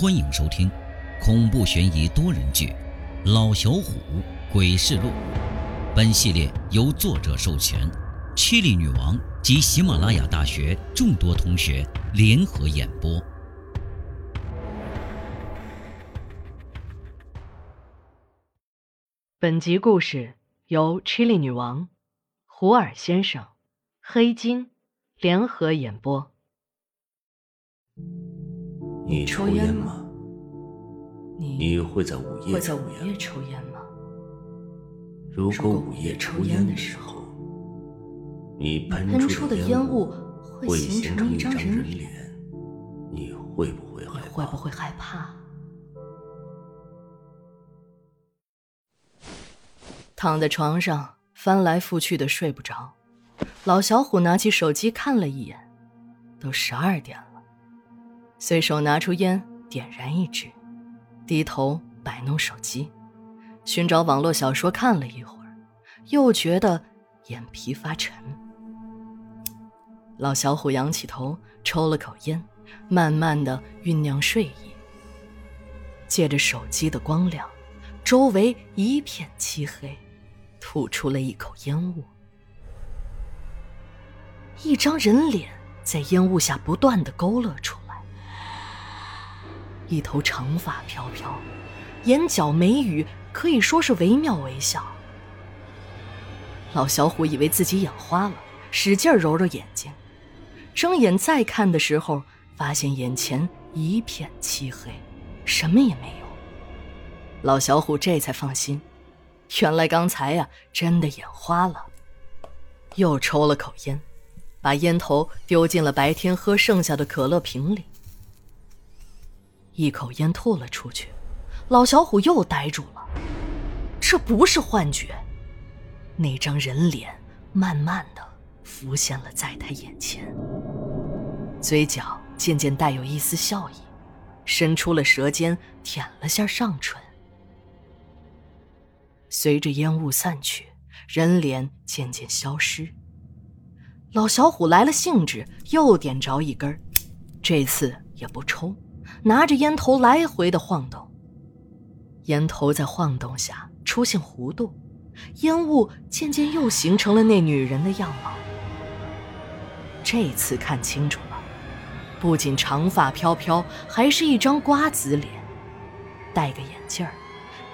欢迎收听恐怖悬疑多人剧《老小虎鬼事录》。本系列由作者授权，七里女王及喜马拉雅大学众多同学联合演播。本集故事由 Chili 女王、胡尔先生、黑金联合演播。你抽烟吗？你会在午夜会在午抽烟吗？夜抽烟吗？如果午夜抽烟的时候，你喷喷出出的烟雾雾会会形成一张张人脸，，你会不会害怕？你会不会害怕？躺在床上翻来覆去的睡不着，老小虎拿起手机看了一眼，都十二点了。随手拿出烟，点燃一支，低头摆弄手机，寻找网络小说看了一会儿，又觉得眼皮发沉。老小虎仰起头，抽了口烟，慢慢的酝酿睡意。借着手机的光亮，周围一片漆黑，吐出了一口烟雾。一张人脸在烟雾下不断的勾勒出，一头长发飘飘，眼角眉宇可以说是惟妙惟肖。老小虎以为自己眼花了，使劲揉揉眼睛，睁眼再看的时候，发现眼前一片漆黑，什么也没有。老小虎这才放心，原来刚才呀、真的眼花了。又抽了口烟，把烟头丢进了白天喝剩下的可乐瓶里，一口烟吐了出去。老小虎又呆住了，这不是幻觉，那张人脸慢慢的浮现了在他眼前，嘴角渐渐带有一丝笑意，伸出了舌尖舔了下上唇。随着烟雾散去，人脸渐渐消失。老小虎来了兴致，又点着一根，这次也不抽，拿着烟头来回的晃动。烟头在晃动下出现弧度，烟雾渐渐又形成了那女人的样貌。这次看清楚了，不仅长发飘飘，还是一张瓜子脸，戴个眼镜儿，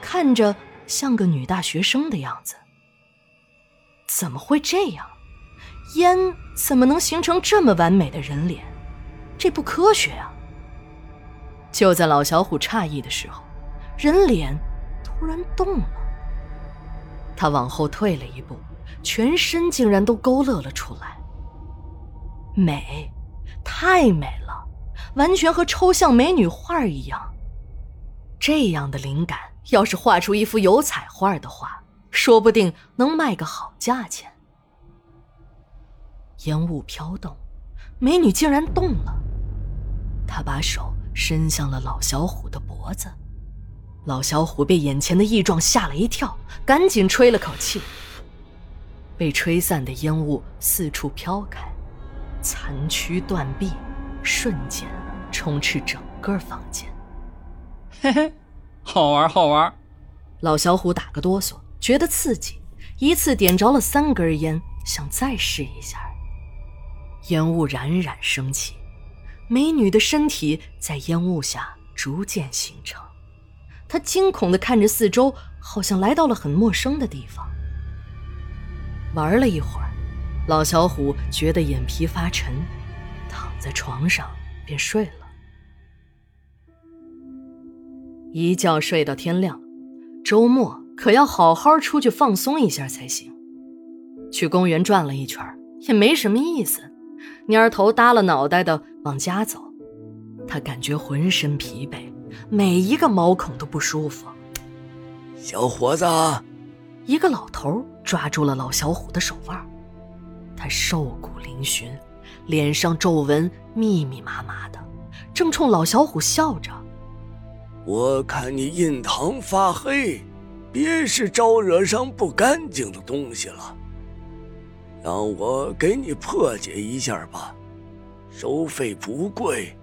看着像个女大学生的样子。怎么会这样？烟怎么能形成这么完美的人脸？这不科学啊！就在老小虎诧异的时候，人脸突然动了。他往后退了一步，全身竟然都勾勒了出来。美，太美了，完全和抽象美女画一样。这样的灵感，要是画出一幅油彩画的话，说不定能卖个好价钱。烟雾飘动，美女竟然动了。她把手伸向了老小虎的脖子，老小虎被眼前的异状吓了一跳，赶紧吹了口气。被吹散的烟雾四处飘开，残躯断臂，瞬间充斥整个房间。嘿嘿，好玩好玩。老小虎打个哆嗦，觉得刺激，一次点着了三根烟，想再试一下。烟雾冉冉升起，美女的身体在烟雾下逐渐形成。他惊恐地看着四周，好像来到了很陌生的地方。玩了一会儿，老小虎觉得眼皮发沉，躺在床上便睡了。一觉睡到天亮，周末可要好好出去放松一下才行。去公园转了一圈，也没什么意思，蔫头耷了脑袋的往家走。他感觉浑身疲惫，每一个毛孔都不舒服。小伙子，一个老头抓住了老小虎的手腕，他瘦骨嶙峋，脸上皱纹密密麻麻的，正冲老小虎笑着。我看你印堂发黑，别是招惹上不干净的东西了。让我给你破解一下吧，收费不贵。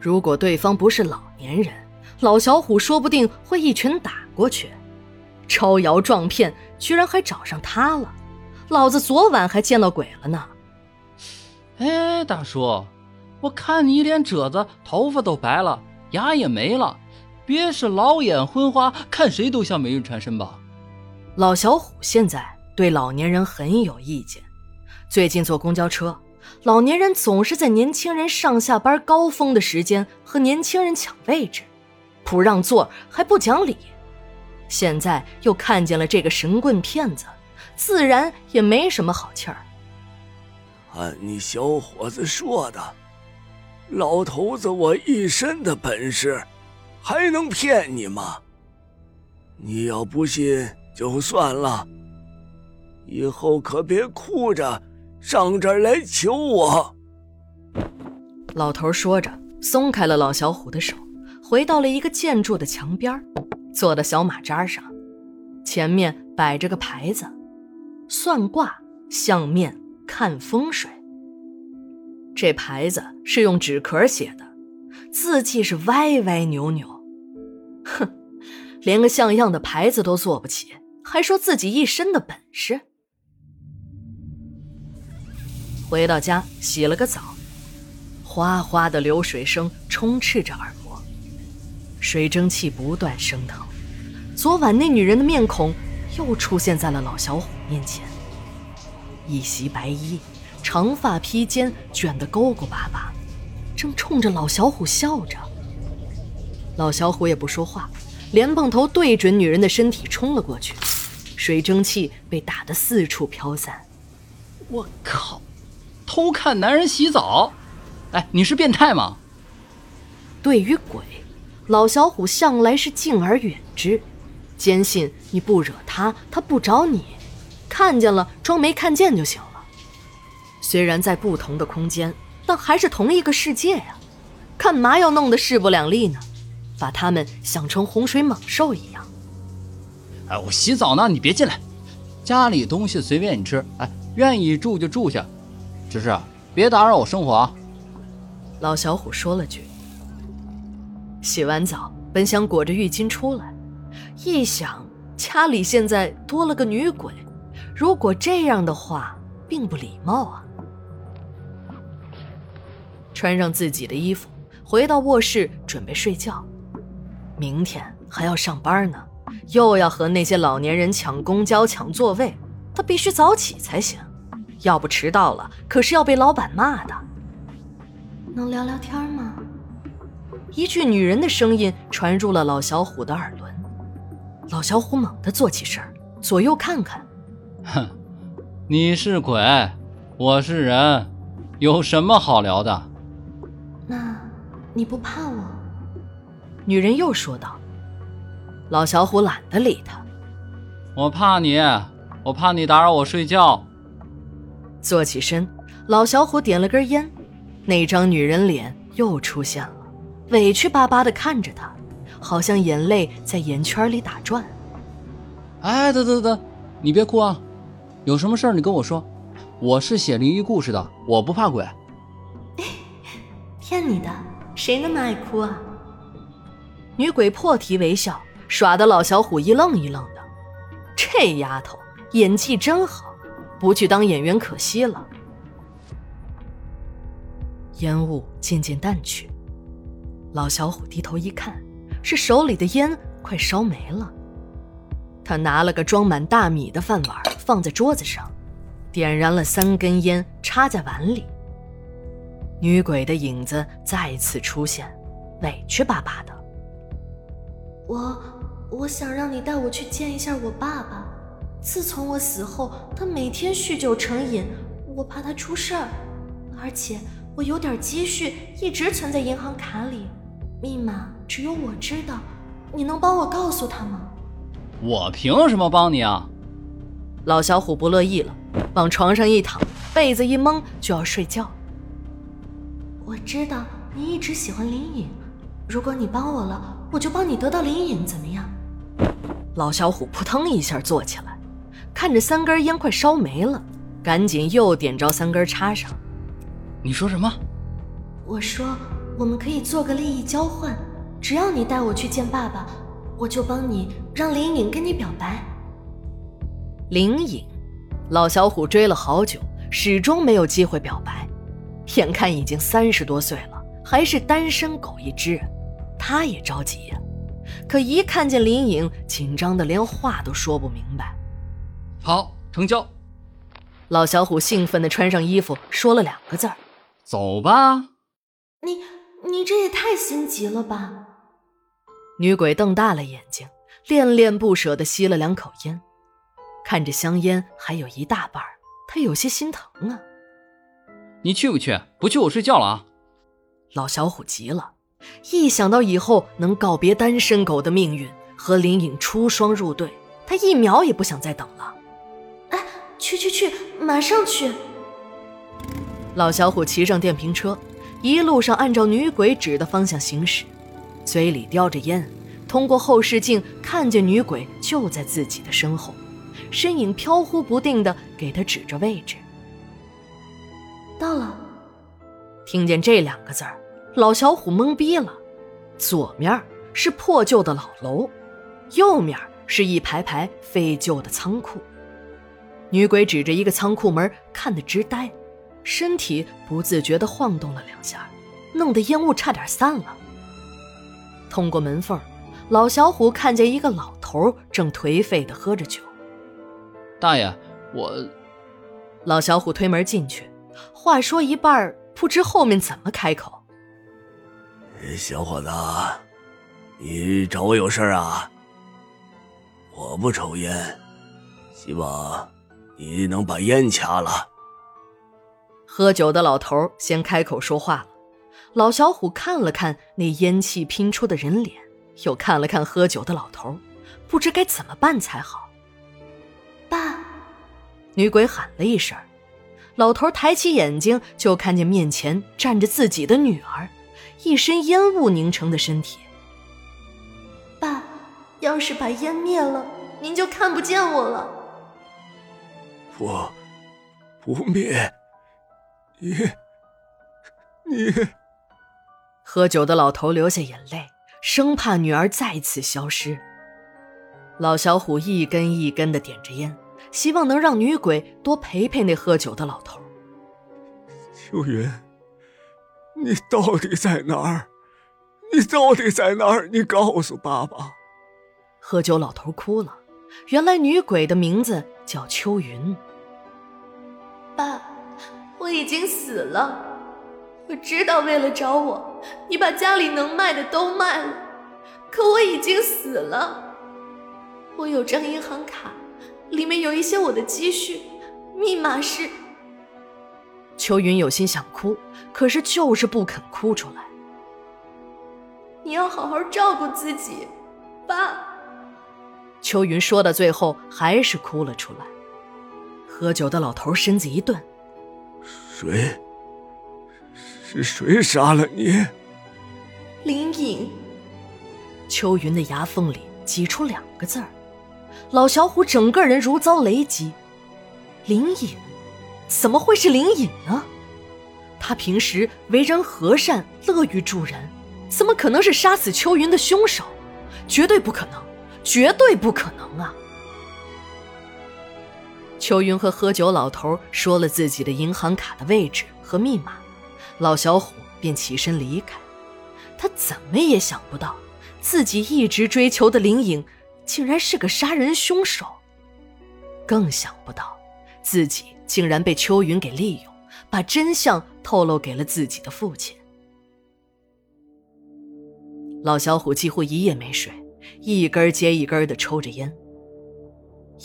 如果对方不是老年人，老小虎说不定会一拳打过去。招摇撞骗，居然还找上他了！老子昨晚还见到鬼了呢。哎，大叔，我看你一脸褶子，头发都白了，牙也没了，别是老眼昏花，看谁都像美人缠身吧？老小虎现在对老年人很有意见。最近坐公交车，老年人总是在年轻人上下班高峰的时间和年轻人抢位置，不让座还不讲理。现在又看见了这个神棍骗子，自然也没什么好气儿。按你小伙子说的，老头子我一身的本事，还能骗你吗？你要不信就算了，以后可别哭着上这儿来求我。老头说着，松开了老小虎的手，回到了一个建筑的墙边，坐在小马扎上，前面摆着个牌子：算卦、相面。看风水，这牌子是用纸壳写的，字迹是歪歪扭扭。哼，连个像样的牌子都做不起，还说自己一身的本事。回到家，洗了个澡，哗哗的流水声充斥着耳膜，水蒸气不断升腾。昨晚那女人的面孔又出现在了老小虎面前。一袭白衣，长发披肩，卷得勾勾巴巴，正冲着老小虎笑着。老小虎也不说话，莲蓬头对准女人的身体冲了过去，水蒸气被打得四处飘散。我靠！偷看男人洗澡？哎，你是变态吗？对于鬼，老小虎向来是敬而远之，坚信你不惹他，他不找你。看见了，装没看见就行了。虽然在不同的空间，但还是同一个世界呀。干嘛要弄得势不两立呢？把他们想成洪水猛兽一样。哎，我洗澡呢，你别进来。家里东西随便你吃，哎，愿意住就住下，只是别打扰我生活啊。老小虎说了句。洗完澡，本想裹着浴巾出来，一想家里现在多了个女鬼。如果这样的话，并不礼貌啊！穿上自己的衣服，回到卧室准备睡觉。明天还要上班呢，又要和那些老年人抢公交、抢座位，他必须早起才行，要不迟到了可是要被老板骂的。能聊聊天吗？一句女人的声音传入了老小虎的耳轮，老小虎猛地坐起身，左右看看。哼，你是鬼，我是人，有什么好聊的？那你不怕我？女人又说道。老小虎懒得理他。我怕你，我怕你打扰我睡觉。坐起身，老小虎点了根烟，那张女人脸又出现了，委屈巴巴的看着他，好像眼泪在眼圈里打转。哎，等等等，你别哭啊！有什么事儿你跟我说，我是写灵异故事的，我不怕鬼。骗你的，谁那么爱哭啊？女鬼破涕为笑，耍得老小虎一愣一愣的。这丫头演技真好，不去当演员可惜了。烟雾渐渐淡去，老小虎低头一看，是手里的烟快烧没了。他拿了个装满大米的饭碗放在桌子上，点燃了三根烟，插在碗里。女鬼的影子再次出现，委屈巴巴的：“我我想让你带我去见一下我爸爸。自从我死后，他每天酗酒成瘾，我怕他出事儿。而且我有点积蓄，一直存在银行卡里，密码只有我知道。你能帮我告诉他吗？”我凭什么帮你啊？老小虎不乐意了，往床上一躺，被子一蒙就要睡觉。我知道你一直喜欢林颖，如果你帮我了，我就帮你得到林颖，怎么样？老小虎扑腾一下坐起来，看着三根烟快烧没了，赶紧又点着三根插上。你说什么？我说我们可以做个利益交换，只要你带我去见爸爸，我就帮你让林颖跟你表白。林颖，老小虎追了好久，始终没有机会表白。眼看已经三十多岁了，还是单身狗一只，他也着急呀。可一看见林颖，紧张的连话都说不明白。好，成交。老小虎兴奋地穿上衣服，说了两个字儿：“走吧。”你你这也太心急了吧！女鬼瞪大了眼睛，恋恋不舍地吸了两口烟，看着香烟还有一大半，她有些心疼啊。你去不去？不去我睡觉了啊！老小虎急了，一想到以后能告别单身狗的命运，和林颖出双入对，他一秒也不想再等了。哎，去去去，马上去！老小虎骑上电瓶车。一路上按照女鬼指的方向行驶，嘴里叼着烟，通过后视镜看见女鬼就在自己的身后，身影飘忽不定的给他指着位置。到了，听见这两个字儿，老小虎懵逼了。左面是破旧的老楼，右面是一排排废旧的仓库。女鬼指着一个仓库门，看得直呆。身体不自觉地晃动了两下，弄得烟雾差点散了。通过门缝，老小虎看见一个老头正颓废地喝着酒。大爷，我……老小虎推门进去，话说一半，不知后面怎么开口：“小伙子，你找我有事啊？我不抽烟，希望你能把烟掐了。”喝酒的老头先开口说话了，老小虎看了看那烟气拼出的人脸，又看了看喝酒的老头，不知该怎么办才好。爸，女鬼喊了一声，老头抬起眼睛就看见面前站着自己的女儿，一身烟雾凝成的身体。爸，要是把烟灭了，您就看不见我了。不，不灭。你，你，喝酒的老头流下眼泪，生怕女儿再次消失。老小虎一根一根的点着烟，希望能让女鬼多陪陪那喝酒的老头。秋云，你到底在哪儿？你到底在哪儿？你告诉爸爸。喝酒老头哭了，原来女鬼的名字叫秋云。爸。我已经死了，我知道为了找我，你把家里能卖的都卖了，可我已经死了。我有张银行卡，里面有一些我的积蓄，密码是……秋云有心想哭，可是就是不肯哭出来。你要好好照顾自己，爸。秋云说到最后还是哭了出来。喝酒的老头身子一顿。谁？是谁杀了你？林颖。秋云的牙缝里挤出两个字儿，老小虎整个人如遭雷击。林颖，怎么会是林颖呢？他平时为人和善，乐于助人，怎么可能是杀死秋云的凶手？绝对不可能，绝对不可能啊！秋云和喝酒老头说了自己的银行卡的位置和密码，老小虎便起身离开。他怎么也想不到，自己一直追求的林颖，竟然是个杀人凶手。更想不到，自己竟然被秋云给利用，把真相透露给了自己的父亲。老小虎几乎一夜没睡，一根接一根的抽着烟。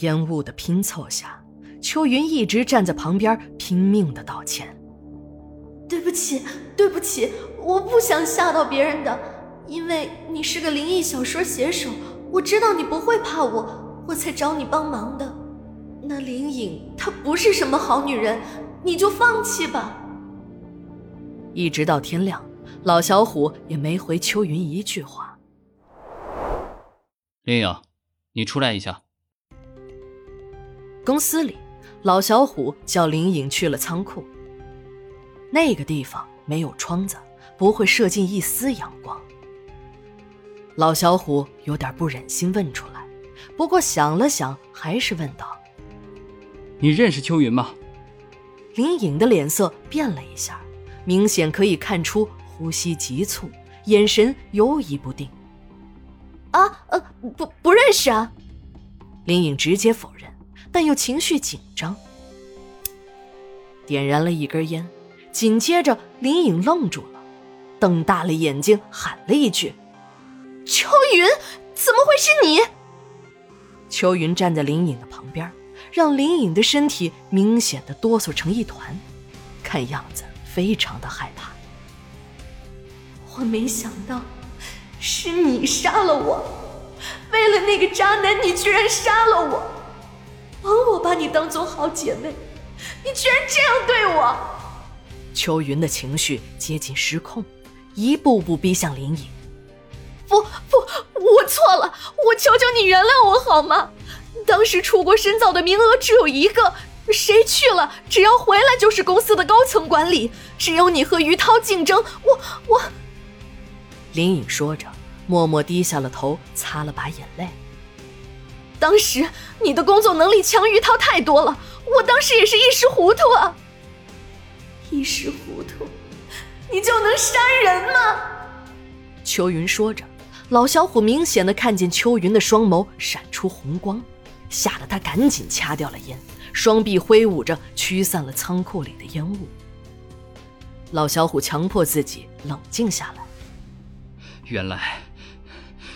烟雾的拼凑下。秋云一直站在旁边，拼命的道歉：“对不起，对不起，我不想吓到别人的。因为你是个灵异小说写手，我知道你不会怕我，我才找你帮忙的。那林颖她不是什么好女人，你就放弃吧。”一直到天亮，老小虎也没回秋云一句话。林颖，你出来一下。公司里。老小虎叫林颖去了仓库。那个地方没有窗子，不会射进一丝阳光。老小虎有点不忍心问出来，不过想了想，还是问道：“你认识秋云吗？”林颖的脸色变了一下，明显可以看出呼吸急促，眼神犹疑不定。啊，呃，不，不认识啊。林颖直接否认，但又情绪紧张，点燃了一根烟。紧接着，林颖愣住了，瞪大了眼睛喊了一句：“秋云，怎么会是你？”秋云站在林颖的旁边，让林颖的身体明显的哆嗦成一团，看样子非常的害怕。我没想到。是你杀了我，为了那个渣男，你居然杀了我。枉我把你当做好姐妹，你居然这样对我。秋云的情绪接近失控，一步步逼向林颖。不不，我错了，我求求你原谅我好吗？当时出国深造的名额只有一个，谁去了，只要回来就是公司的高层管理。只有你和于涛竞争，我我。林颖说着，默默低下了头，擦了把眼泪。当时你的工作能力强于涛太多了，我当时也是一时糊涂啊。一时糊涂，你就能杀人吗？秋云说着，老小虎明显的看见秋云的双眸闪出红光，吓得他赶紧掐掉了烟，双臂挥舞着驱散了仓库里的烟雾。老小虎强迫自己冷静下来。原来，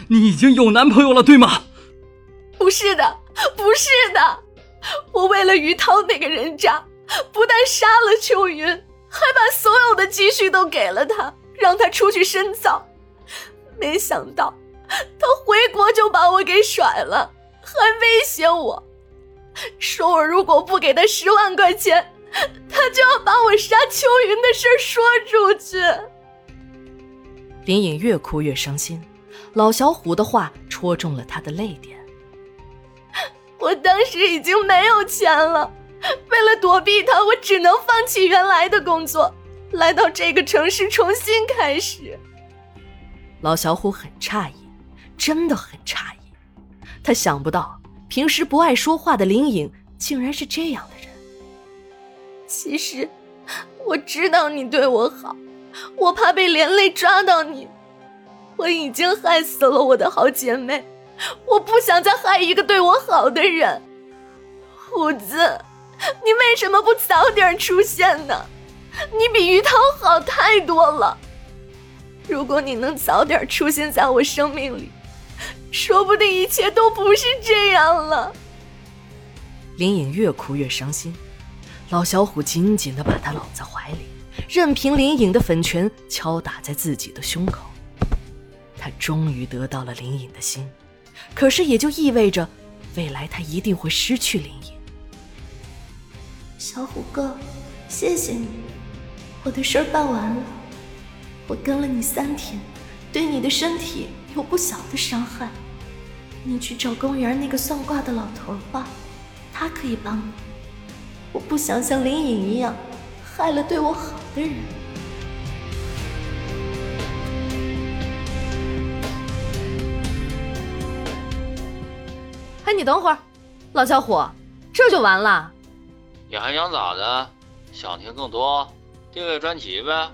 你已经有男朋友了，对吗？不是的，不是的，我为了于涛那个人渣，不但杀了秋云，还把所有的积蓄都给了他，让他出去深造。没想到，他回国就把我给甩了，还威胁我，说我如果不给他十万块钱，他就要把我杀秋云的事说出去。林颖越哭越伤心，老小虎的话戳中了他的泪点。我当时已经没有钱了，为了躲避他，我只能放弃原来的工作，来到这个城市重新开始。老小虎很诧异，真的很诧异，他想不到平时不爱说话的林颖竟然是这样的人。其实，我知道你对我好。我怕被连累抓到你，我已经害死了我的好姐妹，我不想再害一个对我好的人。虎子，你为什么不早点出现呢？你比于涛好太多了。如果你能早点出现在我生命里，说不定一切都不是这样了。林颖越哭越伤心，老小虎紧紧的把她搂在怀里。任凭林颖的粉拳敲打在自己的胸口，他终于得到了林颖的心，可是也就意味着，未来他一定会失去林颖。小虎哥，谢谢你，我的事儿办完了。我跟了你三天，对你的身体有不小的伤害，你去找公园那个算卦的老头吧，他可以帮你。我不想像林颖一样。害了对我好的人。哎，你等会儿，老小伙，这就完了？你还想咋的？想听更多？订阅专辑呗。